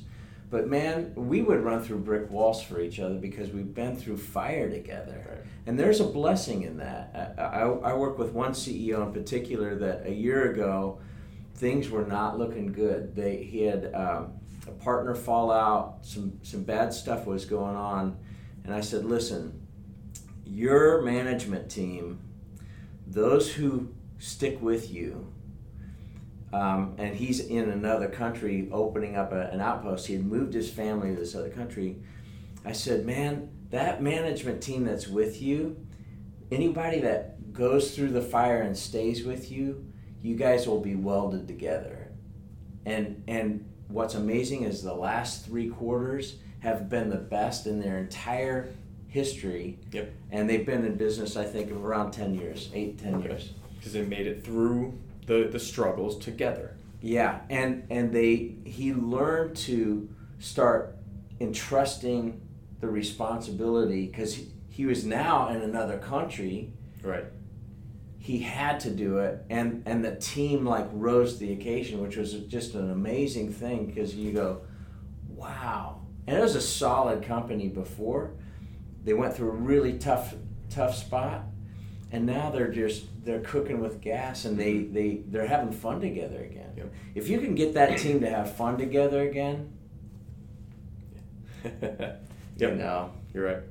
But man, we would run through brick walls for each other because we've been through fire together. Right. And there's a blessing in that. I, I, I work with one CEO in particular that a year ago, things were not looking good. They he had um, a partner fallout, some some bad stuff was going on, and I said, listen, your management team, those who stick with you. Um, and he's in another country opening up a, an outpost. He had moved his family to this other country. I said, man, that management team that's with you, anybody that goes through the fire and stays with you, you guys will be welded together. And and what's amazing is the last three quarters have been the best in their entire history. Yep. And they've been in business, I think, of around ten years, eight, ten Okay. years. Because they made it through the the struggles together. Yeah, and and they he learned to start entrusting the responsibility because he, he was now in another country. Right. He had to do it, and and the team like rose to the occasion, which was just an amazing thing because you go, wow. And it was a solid company before. They went through a really tough tough spot, and now they're just they're cooking with gas, and they they they're having fun together again. Yep. If you can get that team to have fun together again, [LAUGHS] yep. you know, You're right.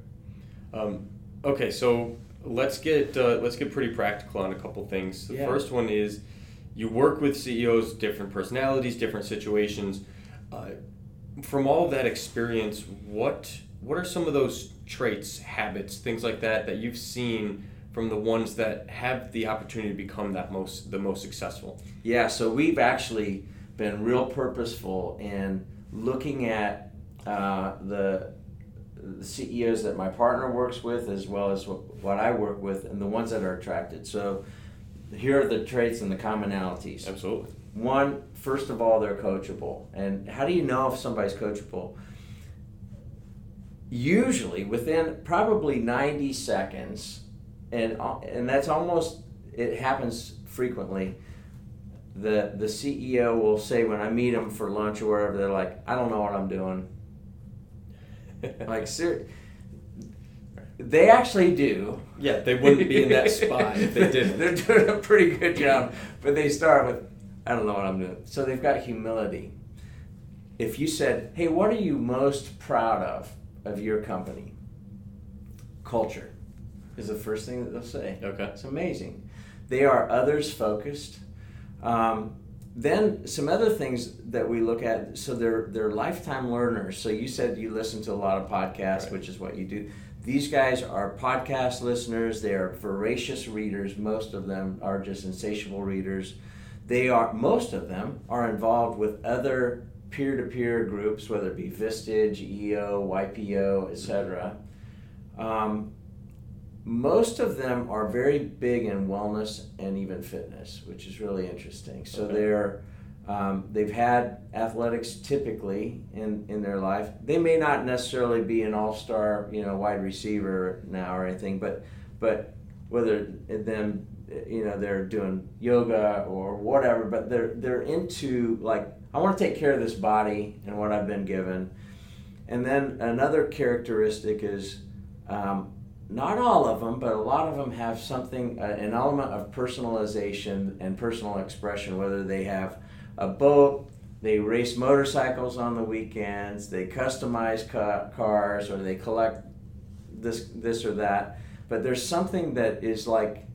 Um, okay, so let's get uh, let's get pretty practical on a couple things. The Yeah. first one is you work with CEOs, different personalities, different situations. Uh, from all of that experience, what what are some of those traits, habits, things like that that you've seen from the ones that have the opportunity to become that most the most successful? Yeah, so we've actually been real purposeful in looking at uh, the, the CEOs that my partner works with, as well as what, what I work with, and the ones that are attracted. So here are the traits and the commonalities. Absolutely. One, first of all, they're coachable. And how do you know if somebody's coachable? Usually within probably 90 seconds, and, and that's almost, it happens frequently. The, the CEO will say when I meet them for lunch or wherever, they're like, I don't know what I'm doing. [LAUGHS] Like, ser- they actually do. yeah, they wouldn't be in that spot if they [LAUGHS] didn't. They're doing a pretty good job, but they start with, I don't know what I'm doing. So they've got humility. If you said, hey, what are you most proud of of your company? Culture is the first thing that they'll say. Okay. It's amazing. They are others focused. Um, then some other things that we look at. So they're they're lifetime learners. So you said you listen to a lot of podcasts, Right. which is what you do. These guys are podcast listeners. They are voracious readers. Most of them are just insatiable readers. They are most of them are involved with other peer-to-peer groups, whether it be Vistage, EO, YPO, etc. Um, most of them are very big in wellness and even fitness, which is really interesting. So Okay. they're Um, they've had athletics typically in, in their life. They may not necessarily be an all star, you know, wide receiver now or anything, but but whether them, you know, they're doing yoga or whatever, but they're they're into like I want to take care of this body and what I've been given. And then another characteristic is um, not all of them, but a lot of them have something, uh, an element of personalization and personal expression, whether they have a boat, they race motorcycles on the weekends, they customize ca- cars, or they collect this, this or that. But there's something that is like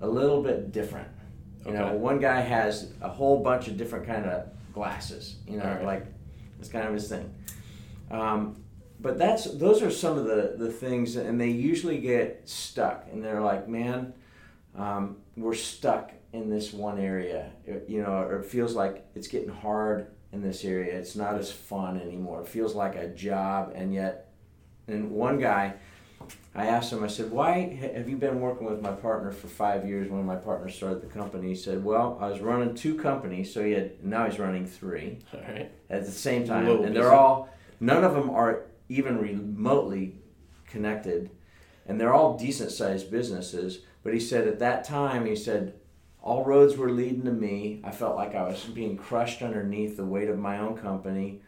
a little bit different. You okay. know, one guy has a whole bunch of different kind of glasses. You know, right. like it's kind of his thing. Um, but that's those are some of the the things, and they usually get stuck, and they're like, man, um, we're stuck in this one area. It, you know, or it feels like it's getting hard in this area. It's not as fun anymore. It feels like a job, and yet, and one guy. I asked him, I said, why have you been working with my partner for five years when my partner started the company? He said, well, I was running two companies, so he had, now he's running three [LAUGHS] all right. at the same time. And they're all, none of them are even remotely connected, and they're all decent sized businesses. But he said at that time, he said, all roads were leading to me. I felt like I was being crushed underneath the weight of my own company.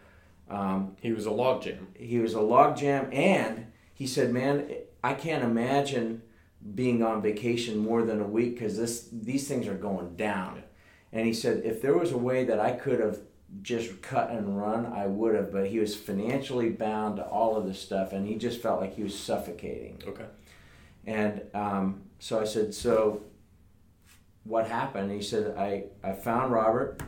Um, he was a logjam. He was a logjam, and he said, "Man, I can't imagine being on vacation more than a week because this these things are going down." And he said, if there was a way that I could have just cut and run, I would have. But he was financially bound to all of this stuff, and he just felt like he was suffocating. Okay. And um, so I said, so what happened? He said, I, I found Robert.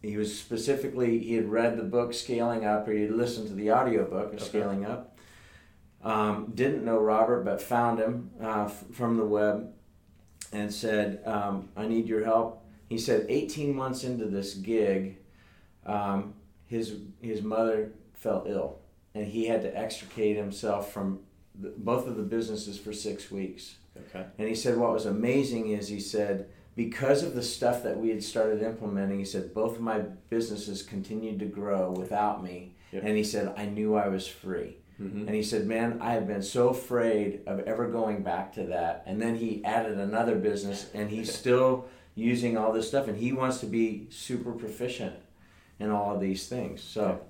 He was specifically, he had read the book Scaling Up, or he had listened to the audio book of okay. Scaling Up. Um, didn't know Robert, but found him uh, f- from the web and said, um, I need your help. He said, 18 months into this gig, um, his his mother fell ill, and he had to extricate himself from the, both of the businesses for six weeks. Okay. And he said what was amazing is he said because of the stuff that we had started implementing, he said both of my businesses continued to grow without me, yep. and he said I knew I was free. Mm-hmm. And he said, Man, I have been so afraid of ever going back to that. And then he added another business, and he's [LAUGHS] still using all this stuff, and he wants to be super proficient in all of these things. So,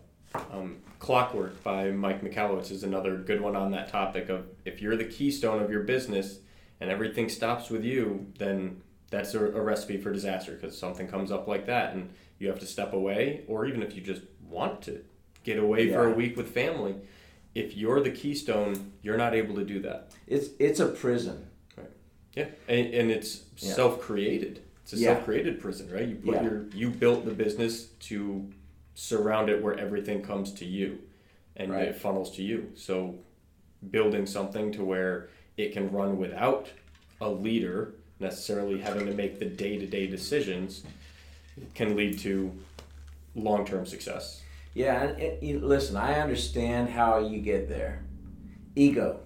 um, Clockwork by Mike Michalowicz is another good one on that topic of if you're the keystone of your business and everything stops with you, then that's a, a recipe for disaster because something comes up like that and you have to step away, or even if you just want to get away yeah. for a week with family, if you're the keystone, you're not able to do that. It's it's a prison. Right. Yeah, and, and it's yeah. self created. It's a yeah. self-created prison, right? You put yeah. your you built the business to surround it where everything comes to you, and right. it funnels to you. So, building something to where it can run without a leader necessarily having to make the day-to-day decisions can lead to long-term success. Yeah, and it, listen, I understand how you get there. Ego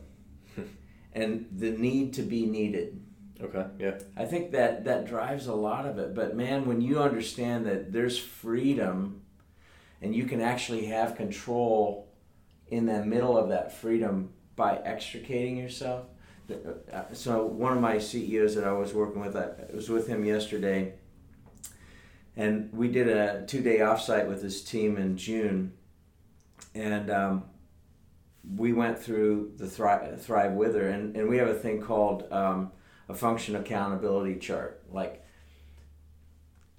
[LAUGHS] and the need to be needed Okay. Yeah. I think that that drives a lot of it. But man, when you understand that there's freedom, and you can actually have control in the middle of that freedom by extricating yourself. Uh, so one of my CEOs that I was working with, I was with him yesterday, and we did a two-day offsite with his team in June, and um, we went through the Thrive, Thrive Wither, and, and we have a thing called um, a function accountability chart. Like,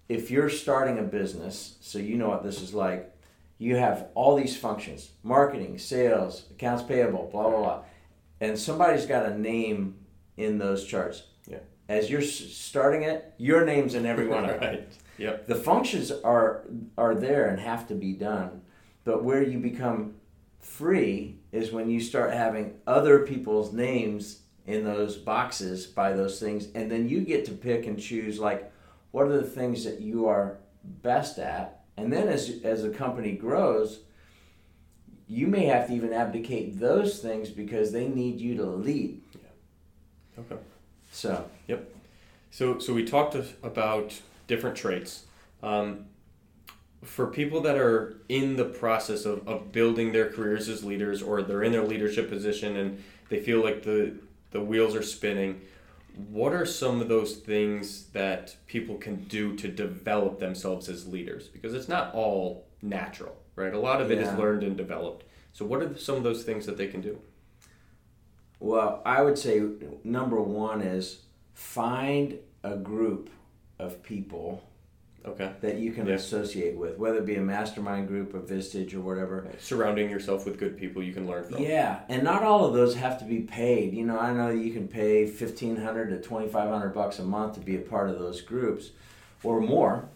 if you're starting a business, so you know what this is like, you have all these functions marketing, sales, accounts payable, blah, blah, blah. And somebody's got a name in those charts. Yeah. As you're starting it, your name's in every one of them. [LAUGHS] right. Yep. The functions are are there and have to be done, but where you become free is when you start having other people's names in those boxes by those things and then you get to pick and choose like what are the things that you are best at and then as as a company grows you may have to even abdicate those things because they need you to lead. Yeah. Okay. So. Yep. So so we talked about different traits. Um, for people that are in the process of, of building their careers as leaders or they're in their leadership position and they feel like the the wheels are spinning what are some of those things that people can do to develop themselves as leaders? Because it's not all natural right? A lot of it is Yeah. learned and developed. So what are some of those things that they can do? Well, I would say number one is find a group of people okay that you can Yeah. associate with, whether it be a mastermind group, a Vistage, or whatever. surrounding yourself with good people you can learn from Yeah, and not all of those have to be paid. You know, I know you can pay fifteen hundred to twenty five hundred bucks a month to be a part of those groups, or more.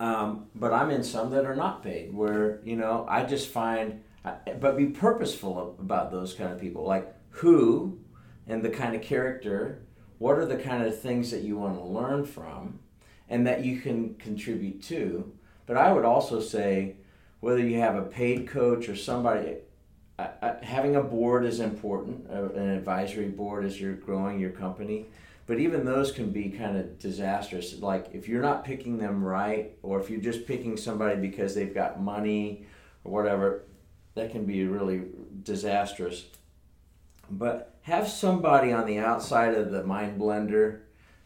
Um, but I'm in some that are not paid, where you know I just find, but be purposeful about those kind of people, like who, and the kind of character. What are the kind of things that you want to learn from, and that you can contribute to? But I would also say, whether you have a paid coach or somebody having a board is important, uh, an advisory board as you're growing your company. But even those can be kind of disastrous. Like if you're not picking them right, or if you're just picking somebody because they've got money or whatever, that can be really disastrous. But have somebody on the outside of the mind blender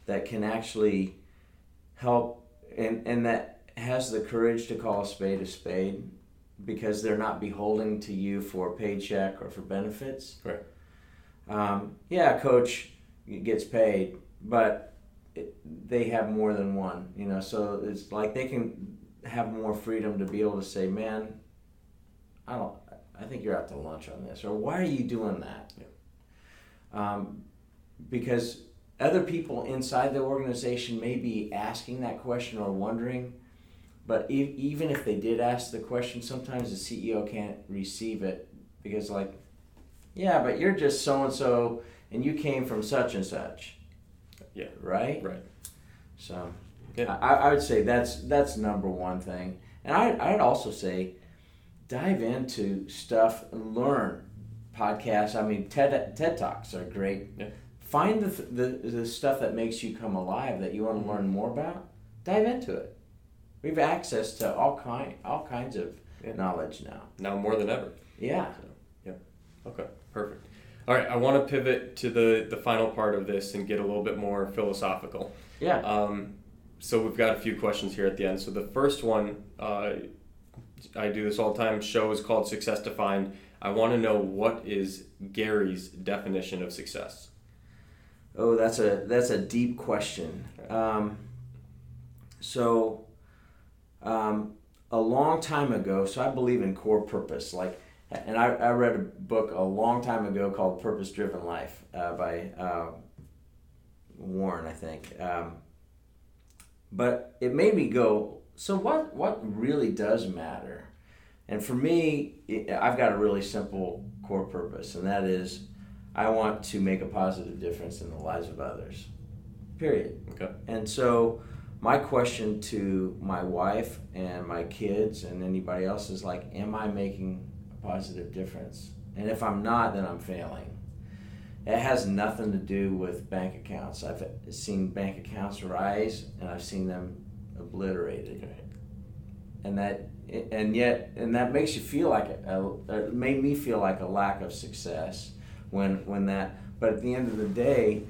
that can actually help and, and that has the courage to call a spade a spade because they're not beholden to you for paycheck or for benefits. Right. Um, yeah, coach gets paid, but it, they have more than one. You know, so it's like they can have more freedom to be able to say, "Man, I don't. I think you're out to lunch on this," or "Why are you doing that?" Yeah. Um, because other people inside the organization may be asking that question or wondering but e- even if they did ask the question, sometimes the CEO can't receive it because, like, yeah, but you're just so and so, and you came from such and such. Yeah. Right. Right. So, Yeah. I, I would say that's that's number one thing, and I I'd also say, dive into stuff, and learn podcasts. I mean, TED TED talks are great. Yeah. Find the, the the stuff that makes you come alive that you want to learn more about. Dive into it. We have access to all kind all kinds of Yeah. knowledge now. now more than ever Yeah. Okay, perfect. All right, I want to pivot to the the final part of this and get a little bit more philosophical. Yeah. Um, so we've got a few questions here at the end. So the first one, uh, I do this all the time. Show is called Success Defined. I want to know what is Gary's definition of success. Oh, that's a that's a deep question. Um, so, um, a long time ago, so I believe in core purpose. Like, and I, I read a book a long time ago called Purpose Driven Life uh, by uh, Warren, I think. Um, but it made me go. So what? What really does matter? And for me, I've got a really simple core purpose, and that is, I want to make a positive difference in the lives of others. Period. Okay. And so, my question to my wife and my kids and anybody else is like, am I making a positive difference? And if I'm not, then I'm failing. It has nothing to do with bank accounts. I've seen bank accounts rise and I've seen them obliterated. Okay. And that and yet and that makes you feel like a, it made me feel like a lack of success when when that but at the end of the day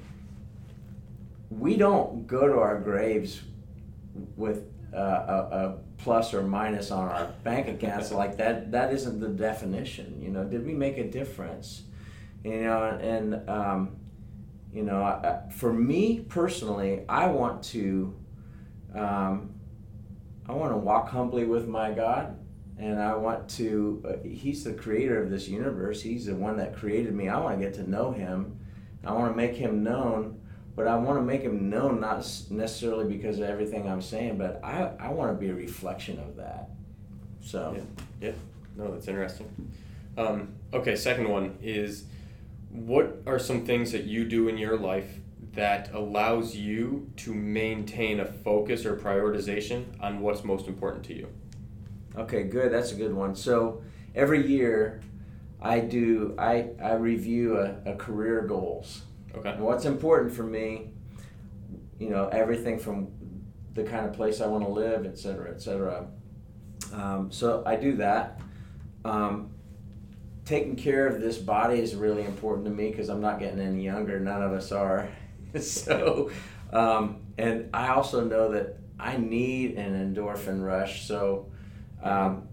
we don't go to our graves with uh, a, a plus or minus on our bank accounts [LAUGHS] like that that isn't the definition you know did we make a difference you know and um, you know I- for me personally i want to um, i want to walk humbly with my god and i want to uh, he's the creator of this universe. He's the one that created me. I want to get to know him. I want to make him known but i want to make him known not necessarily because of everything i'm saying but i, I want to be a reflection of that. So. Yeah. No, that's interesting. Um, okay, second one is what are some things that you do in your life that allows you to maintain a focus or prioritization on what's most important to you? Okay, good. That's a good one. So every year, I do I I review a, a career goals. Okay. And what's important for me, you know, everything from the kind of place I want to live, et cetera, et cetera. Um, so I do that. Um, taking care of this body is really important to me because I'm not getting any younger. None of us are. [LAUGHS] so, um, and I also know that I need an endorphin rush. So, um,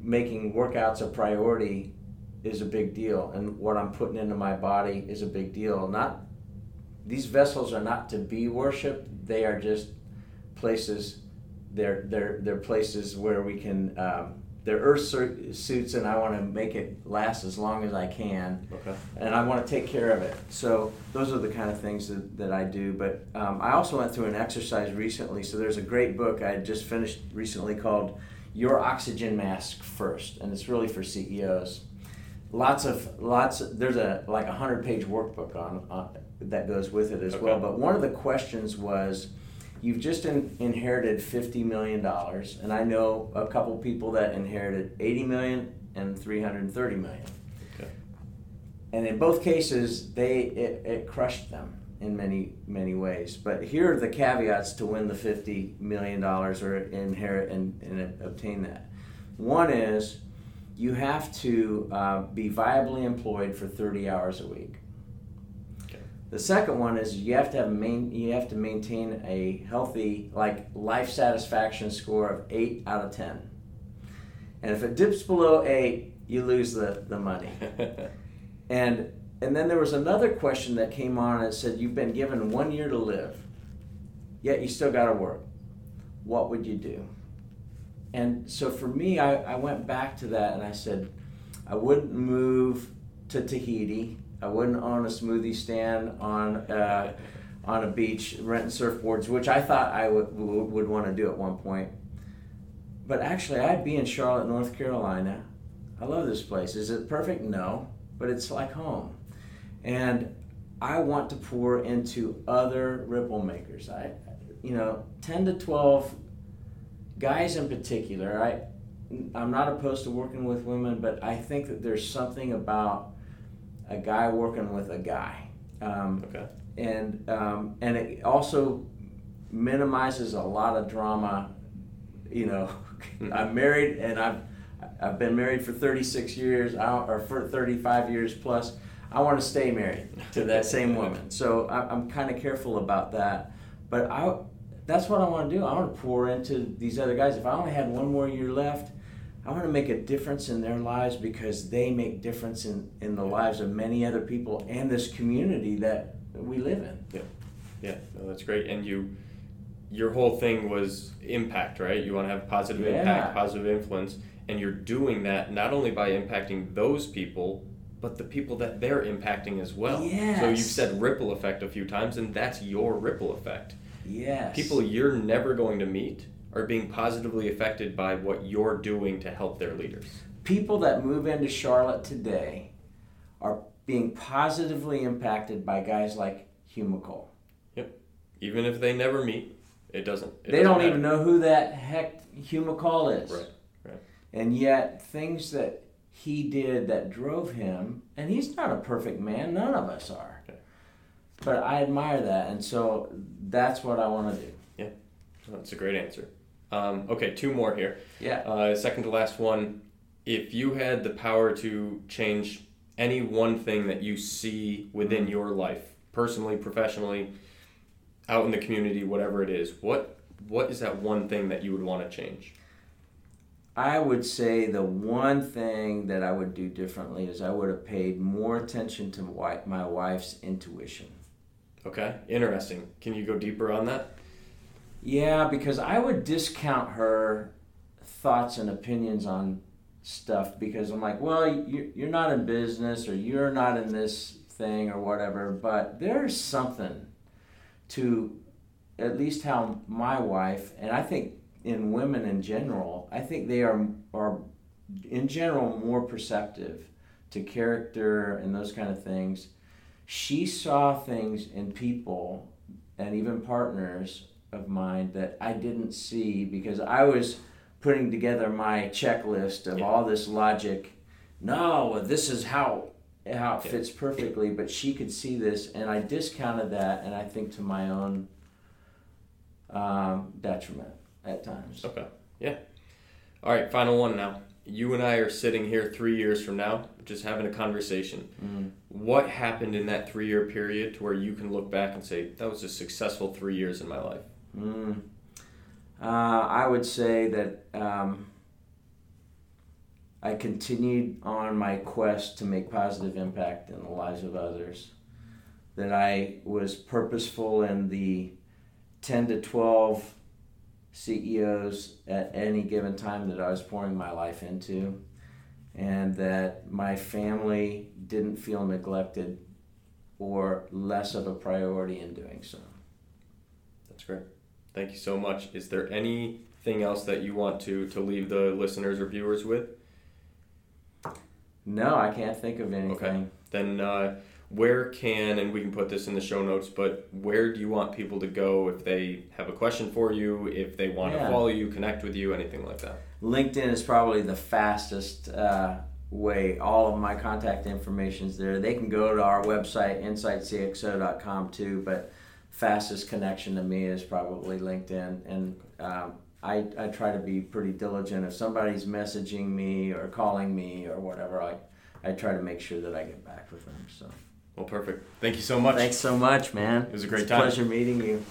making workouts a priority is a big deal, and what I'm putting into my body is a big deal. Not these vessels are not to be worshipped; they are just places. They're they're they're places where we can. Um, they're earth suits, and I want to make it last as long as I can. Okay. And I want to take care of it. So those are the kind of things that, that I do. But um, I also went through an exercise recently. So there's a great book I just finished recently called "Your Oxygen Mask First, and it's really for CEOs. Lots of lots. Of, there's a like a hundred page workbook on, on that goes with it as Okay. well. But one of the questions was you've just in, inherited $50 million and i know a couple people that inherited 80 million and 330 million Okay. and in both cases they it, it crushed them in many many ways but here are the caveats to win the 50 million dollars or inherit and, and obtain that one is you have to uh, be viably employed for 30 hours a week. The second one is you have to have main, you have to maintain a healthy like life satisfaction score of eight out of ten. And if it dips below eight, you lose the, the money. [LAUGHS] And and then there was another question that came on and said you've been given one year to live, yet you still got to work. What would you do? And so for me, I, I went back to that and I said, I wouldn't move to Tahiti. I wouldn't own a smoothie stand on uh, on a beach renting surfboards, which I thought I would want to do at one point. But actually, I'd be in Charlotte, North Carolina. I love this place. Is it perfect? No, but it's like home. And I want to pour into other ripple makers. I, you know, ten to twelve guys in particular. I, I'm not opposed to working with women, but I think that there's something about a guy working with a guy. Um, okay. and um, and it also minimizes a lot of drama. You know, I'm married and I've I've been married for 36 years or for 35 years plus. I want to stay married to that same [LAUGHS] woman, so I, I'm kind of careful about that. But I that's what I want to do. I want to pour into these other guys. If I only had one more year left, I want to make a difference in their lives because they make difference in, in the lives of many other people and this community that we live in. Yeah, no, that's great. And you, your whole thing was impact, right? You want to have positive Yeah. impact, positive influence, and you're doing that not only by impacting those people, but the people that they're impacting as well. So you've said ripple effect a few times, and that's your ripple effect. Yes. People you're never going to meet are being positively affected by what you're doing to help their leaders. people that move into Charlotte today are being positively impacted by guys like Hugh McColl. Even if they never meet, it doesn't. It they doesn't don't matter. even know who that heck Hugh is. Right, right. And yet, things that he did that drove him, and he's not a perfect man, none of us are. Okay. But I admire that, and so that's what I want to do. Yeah. That's a great answer. Um, okay, two more here. Yeah. Uh, second to last one. If you had the power to change any one thing that you see within your life, personally, professionally, out in the community, whatever it is, what what is that one thing that you would want to change? I would say the one thing that I would do differently is I would have paid more attention to my wife's intuition. Okay, interesting. Can you go deeper on that? Yeah, because I would discount her thoughts and opinions on stuff because I'm like, well, you- you're not in business or you're not in this thing or whatever, but there's something to at least how my wife, and I think in women in general, I think they are, are in general more perceptive to character and those kind of things. She saw things in people and even partners of mine that I didn't see because I was putting together my checklist of Yeah. all this logic. No, this is how how it Yeah. fits perfectly, but she could see this, and I discounted that, and I think to my own um, detriment at times. Okay, yeah. All right, final one now. You and I are sitting here three years from now, just having a conversation. Mm. What happened in that three year period to where you can look back and say, that was a successful three years in my life? Mm. Uh, I would say that um, I continued on my quest to make positive impact in the lives of others. That I was purposeful in the 10 to 12 CEOs at any given time that I was pouring my life into, and that my family didn't feel neglected or less of a priority in doing so. Thank you so much. Is there anything else that you want to, to leave the listeners or viewers with? No, I can't think of anything. Okay. Then uh, where can, and we can put this in the show notes, but where do you want people to go if they have a question for you, if they want Yeah. to follow you, connect with you, anything like that? LinkedIn is probably the fastest uh, way. All of my contact information is there. They can go to our website, insightcxo.com too, but fastest connection to me is probably LinkedIn. And um, I, I try to be pretty diligent. If somebody's messaging me or calling me or whatever, I, I try to make sure that I get back with them. So Well, perfect. Thank you so much. thanks so much, man. It was a great It's time. pleasure meeting you.